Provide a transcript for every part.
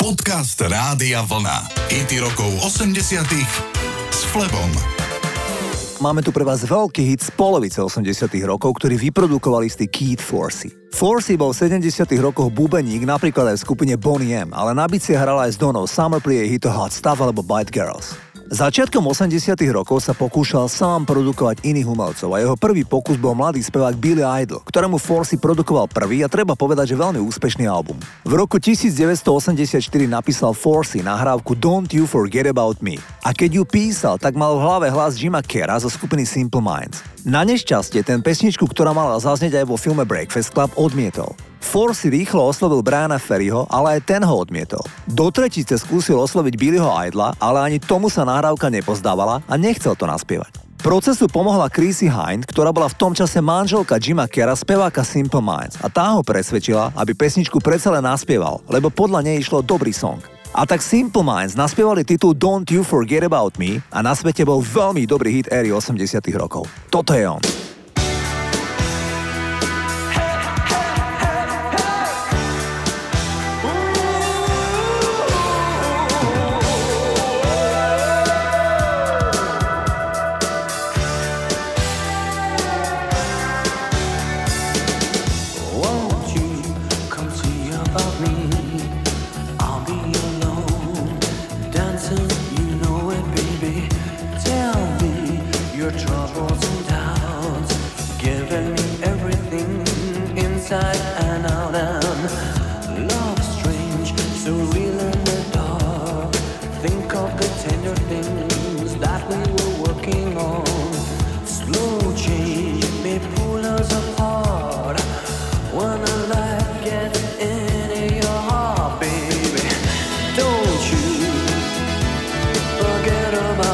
Podcast Rádia Vlna. IT rokov 80 s Flebom. Máme tu pre vás veľký hit z polovice 80 rokov, ktorý vyprodukovali istý Keith Forsey. Forsey bol v 70 rokoch bubeník napríklad aj v skupine Bonnie M, ale na bicie hral aj s Donou Summer pri jej hitu Hot Stuff alebo Bite Girls. Začiatkom 80 rokov sa pokúšal sám produkovať iných umelcov a jeho prvý pokus bol mladý spevák Billy Idol, ktorému Forsey produkoval prvý a treba povedať, že veľmi úspešný album. V roku 1984 napísal Forsey nahrávku Don't You Forget About Me a keď ju písal, tak mal v hlave hlas Jima Kera zo skupiny Simple Minds. Na nešťastie ten pesničku, ktorá mala zaznieť aj vo filme Breakfast Club, odmietol. Force rýchlo oslovil Briana Ferryho, ale aj ten ho odmietol. Do tretice skúsil osloviť Billyho Idla, ale ani tomu sa nahrávka nepozdávala a nechcel to naspievať. Procesu pomohla Chrissy Hind, ktorá bola v tom čase manželka Jima Kera, speváka Simple Minds a tá ho presvedčila, aby pesničku predsa naspieval, lebo podľa nej išlo dobrý song. A tak Simple Minds naspievali titul Don't You Forget About Me a na svete bol veľmi dobrý hit éry 80 rokov. Toto je on.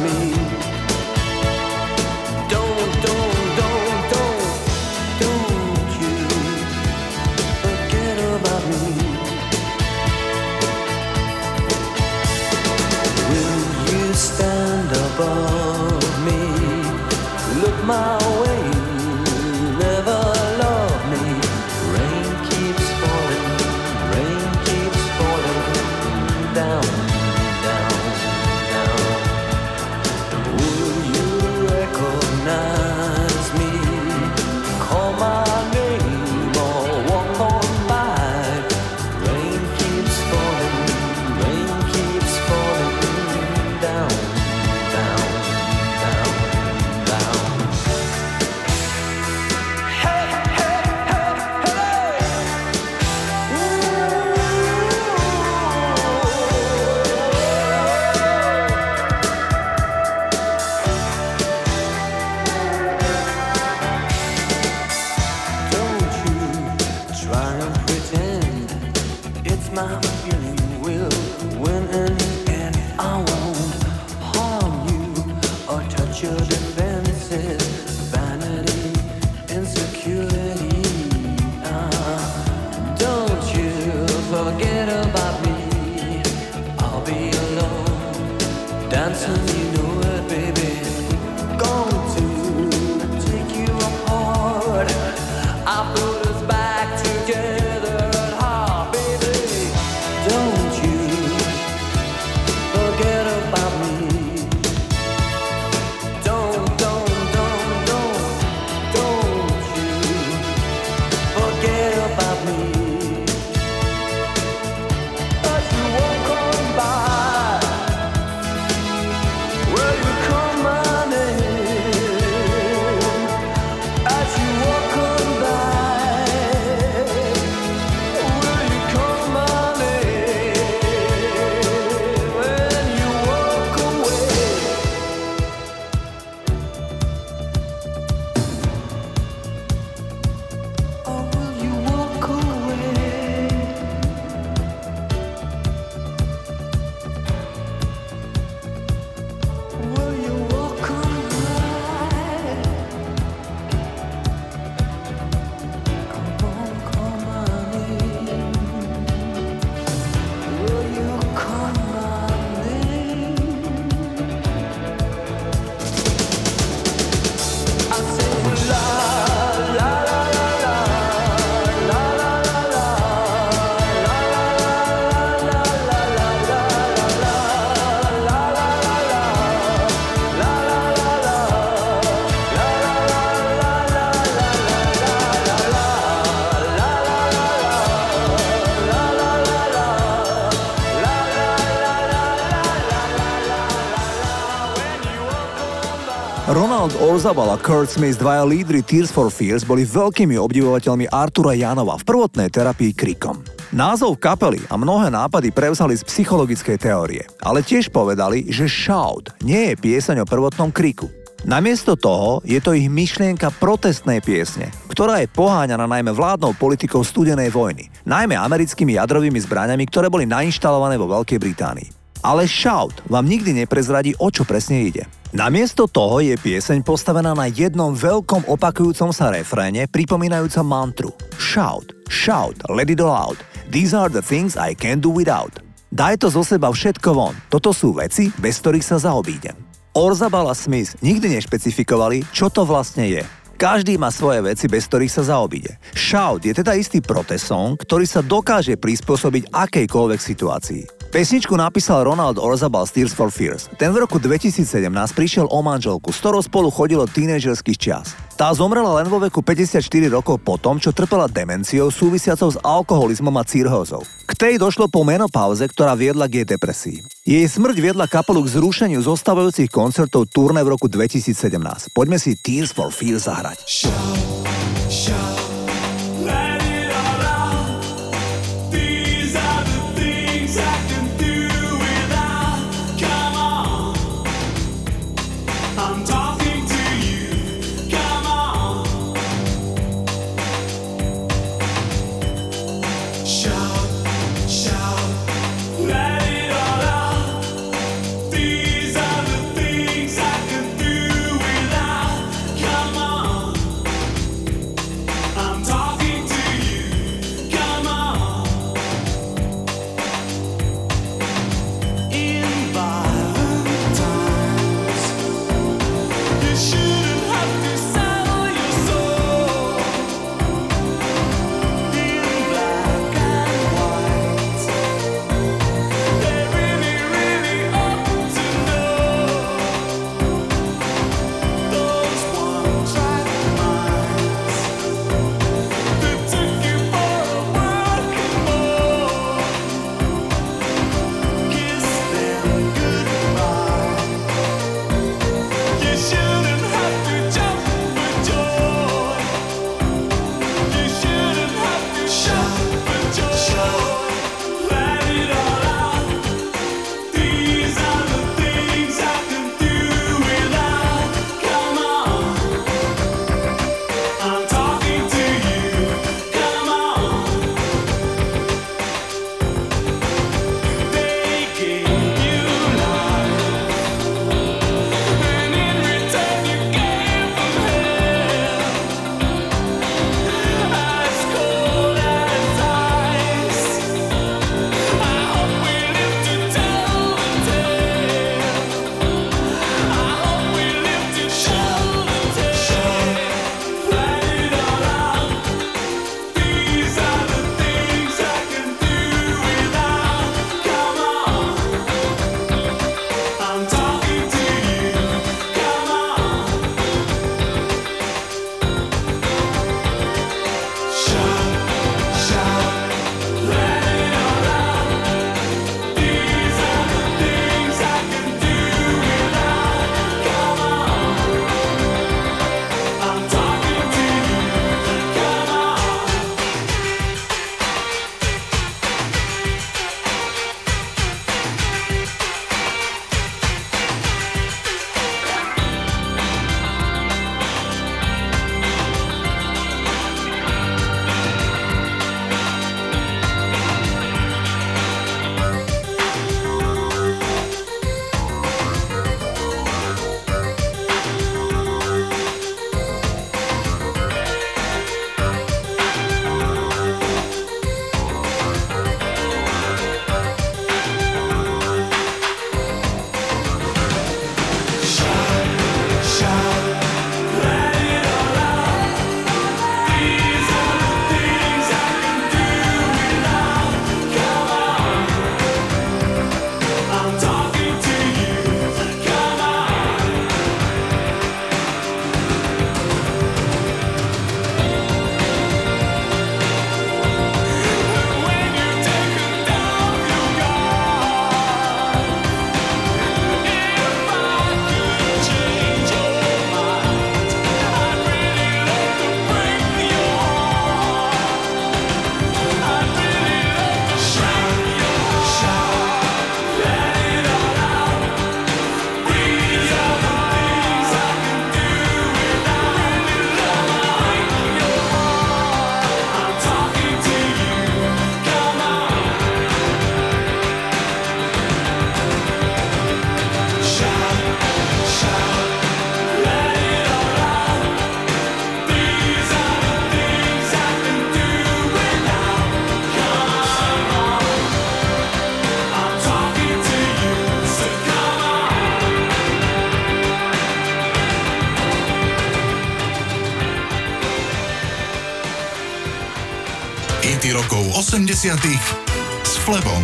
me. Ronald Orzabal a Kurt Smith, dvaja lídry Tears for Fears, boli veľkými obdivovateľmi Artura Janova v prvotnej terapii krikom. Názov kapely a mnohé nápady prevzali z psychologickej teórie, ale tiež povedali, že Shout nie je pieseň o prvotnom kriku. Namiesto toho je to ich myšlienka protestnej piesne, ktorá je poháňaná najmä vládnou politikou studenej vojny, najmä americkými jadrovými zbraniami, ktoré boli nainštalované vo Veľkej Británii. Ale Shout vám nikdy neprezradí, o čo presne ide. Namiesto toho je pieseň postavená na jednom veľkom opakujúcom sa refréne pripomínajúcom mantru Shout, shout, let it all out. These are the things I can do without. Daj to zo seba všetko von. Toto sú veci, bez ktorých sa zaobídem. Orzabal a Smith nikdy nešpecifikovali, čo to vlastne je. Každý má svoje veci, bez ktorých sa zaobíde. Shout je teda istý protesong, ktorý sa dokáže prispôsobiť akejkoľvek situácii. Pesničku napísal Ronald Orzabal Tears for Fears. Ten v roku 2017 prišiel o manželku, s ktorou spolu chodilo tínežerských čias. Tá zomrela len vo veku 54 rokov po tom, čo trpela demenciou súvisiacou s alkoholizmom a círhozou. K tej došlo po menopauze, ktorá viedla k jej depresii. Jej smrť viedla kapelu k zrušeniu zostávajúcich koncertov turné v roku 2017. Poďme si Tears for Fears zahrať. Shout, shout. 80 s Flebom.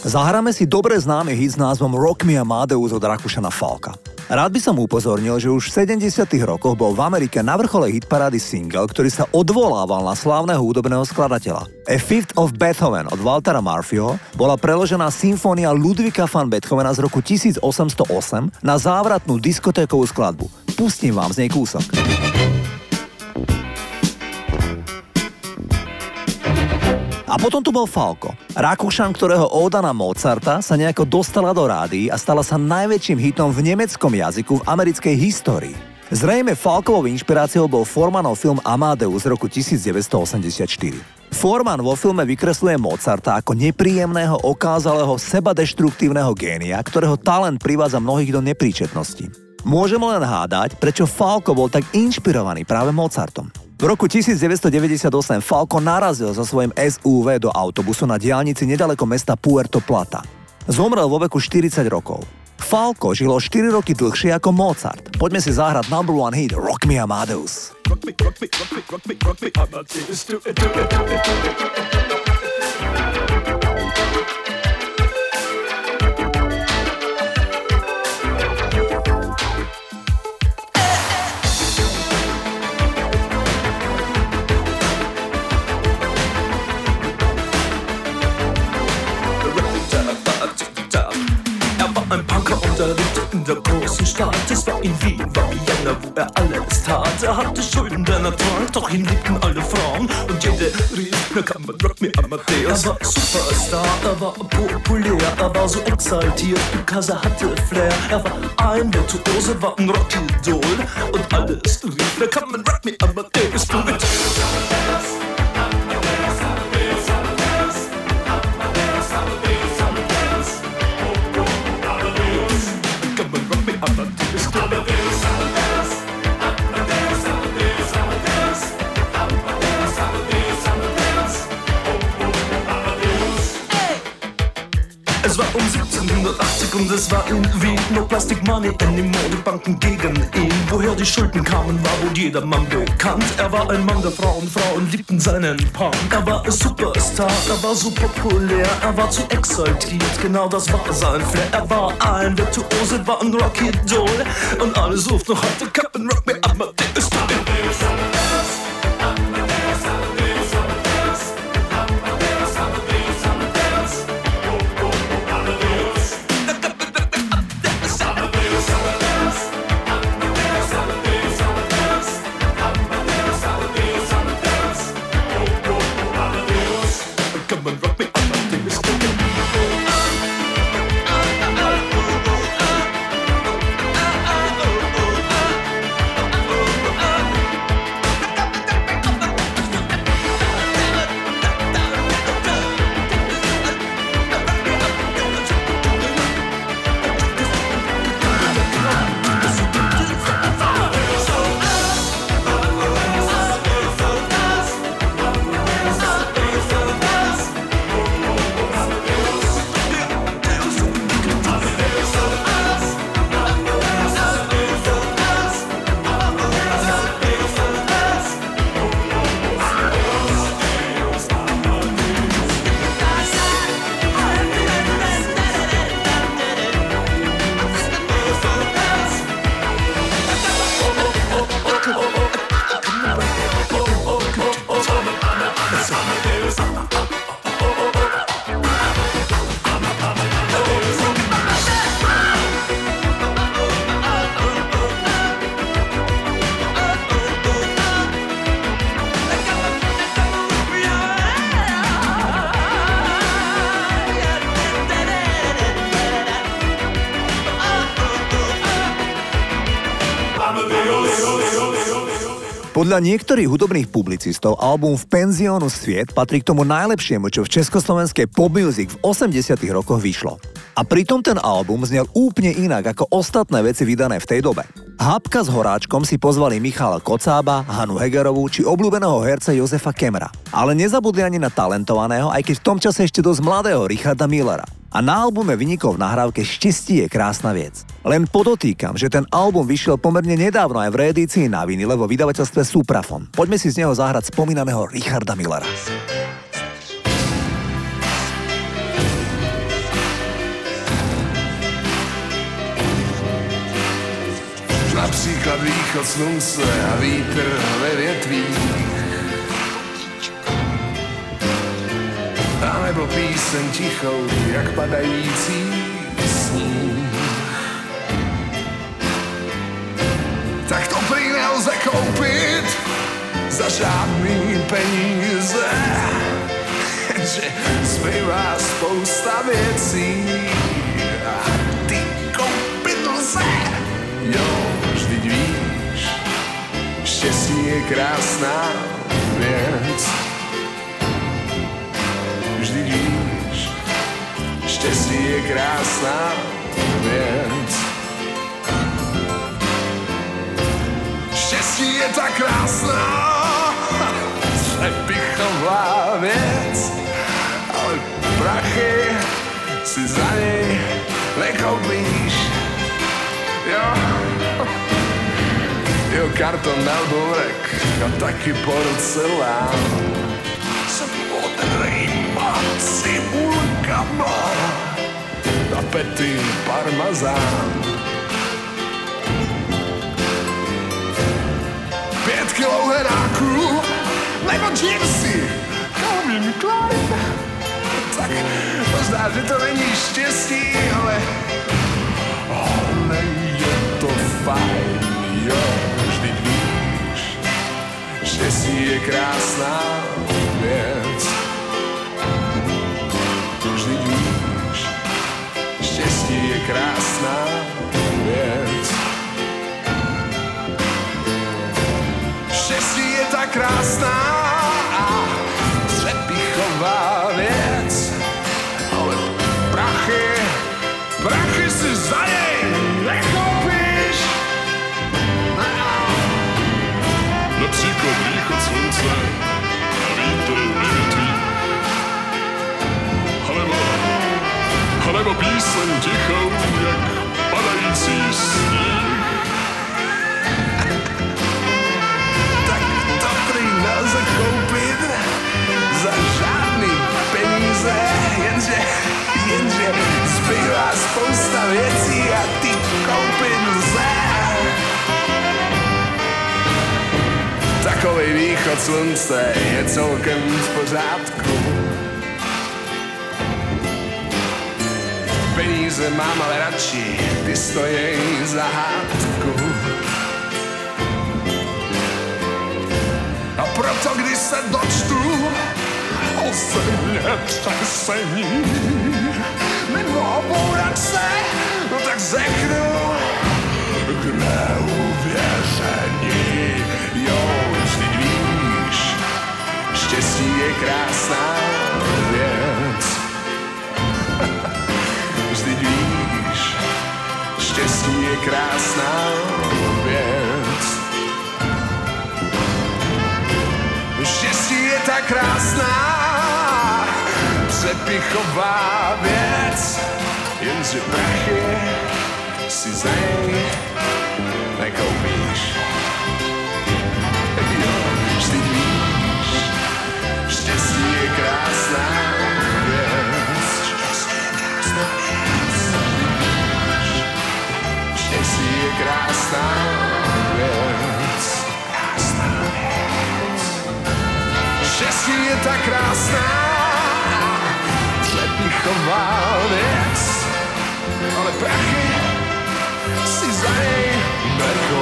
Zahráme si dobre známy hit s názvom Rock Me Amadeus od Rakušana Falka. Rád by som upozornil, že už v 70. rokoch bol v Amerike na vrchole hitparády single, ktorý sa odvolával na slávneho hudobného skladateľa. A Fifth of Beethoven od Waltera Murphyho bola preložená symfónia Ludvika van Beethovena z roku 1808 na závratnú diskotékovú skladbu. Pustím vám z nej kúsok. A potom tu bol Falko. Rakúšan, ktorého óda na Mozarta sa nejako dostala do rády a stala sa najväčším hitom v nemeckom jazyku v americkej histórii. Zrejme Falkovou inšpiráciou bol Formanov film Amadeus z roku 1984. Forman vo filme vykresluje Mozarta ako nepríjemného, okázalého, sebadeštruktívneho génia, ktorého talent privádza mnohých do nepríčetnosti. Môžeme len hádať, prečo Falko bol tak inšpirovaný práve Mozartom. V roku 1998 Falco narazil so svojím SUV do autobusu na diálnici nedaleko mesta Puerto Plata. Zomrel vo veku 40 rokov. Falco žilo 4 roky dlhšie ako Mozart. Poďme si zahrať number one hit Rock Me Amadeus. Rock me, rock me, rock me, rock me, rock me. In der großen Stadt. Es war in Wien, war Vienna, wo er alles tat. Er hatte Schulden, der Natur, doch ihn liebten alle Frauen. Und jede rief, na kann man Rock me Amadeus. Er war Superstar, er war populär, er war so exaltiert, because er hatte Flair. Er war ein Virtuose, war ein Rockidol. Und alles rief, na kann man Rock me Amadeus. Du mit und es war irgendwie no Plastic Money anymore. Die Banken gegen ihn. Woher die Schulden kamen, war wohl jedermann bekannt. Er war ein Mann der Frauen, Frauen liebten seinen Punk. Er war ein Superstar, er war so populär, er war zu exaltiert, genau das war sein Flair. Er war ein Virtuose, war ein Rocky Doll und alle suchten noch heute Captain Rock Me Amadeus. Podľa niektorých hudobných publicistov album v penziónu Sviet patrí k tomu najlepšiemu, čo v československej pop music v 80 rokoch vyšlo. A pritom ten album znel úplne inak ako ostatné veci vydané v tej dobe. Hápka s Horáčkom si pozvali Michala Kocába, Hanu Hegerovú či obľúbeného herca Jozefa Kemra. Ale nezabudli ani na talentovaného, aj keď v tom čase ešte dosť mladého Richarda Millera a na albume vynikol v nahrávke Šťastie je krásna vec. Len podotýkam, že ten album vyšiel pomerne nedávno aj v reedícii na vinile vo vydavateľstve Suprafon. Poďme si z neho zahrať spomínaného Richarda Millera. Například východ slunce a vítr ve větvích A nebo píseň tichou, jak padající sníh. Tak to prý nelze koupit za žádný peníze. Že zbývá spousta věcí a ty koupit lze. Jo, vždyť víš, štěstí je krásná věc. Víš, štěstí je krásná věc. Štěstí je tak krásná, přepichová věc, ale prachy si za něj nekoupíš. Jo, jo, karton na dvorek a taky porcelán modrýma cibulkama a pety parmazán. Pět kilo heráků. Nebo džímsy Calvin Klein. Tak možná, že to není štěstí, ale ale je to fajn, jo, vždyť víš, štěstí je krásná věc. Vždyť víš, štěstí je krásná věc. Štěstí je tak krásná a přepichová věc, ale prachy, prachy si za něj nekoupíš. Například východ slunce alebo píseň tichou, jak padající sníh. tak to prý nelze koupit za žádný peníze, jenže, jenže zbývá spousta věcí a ty koupit lze. Takový východ slunce je celkem v pořádku. Peníze mám ale radši, ty stojí za hádku. A proto, když se dočtu o země třesení nebo o bouračce, no tak řeknu k neuvěření. Přepichová věc, jenže prachy si za něj nekoupíš. Jo, vždyť víš, štěstí je krásná věc. Štěstí je. Krásná věc. Štěstí je tak krásná, přepichová věc, ale prachy si za něj nekoupíš.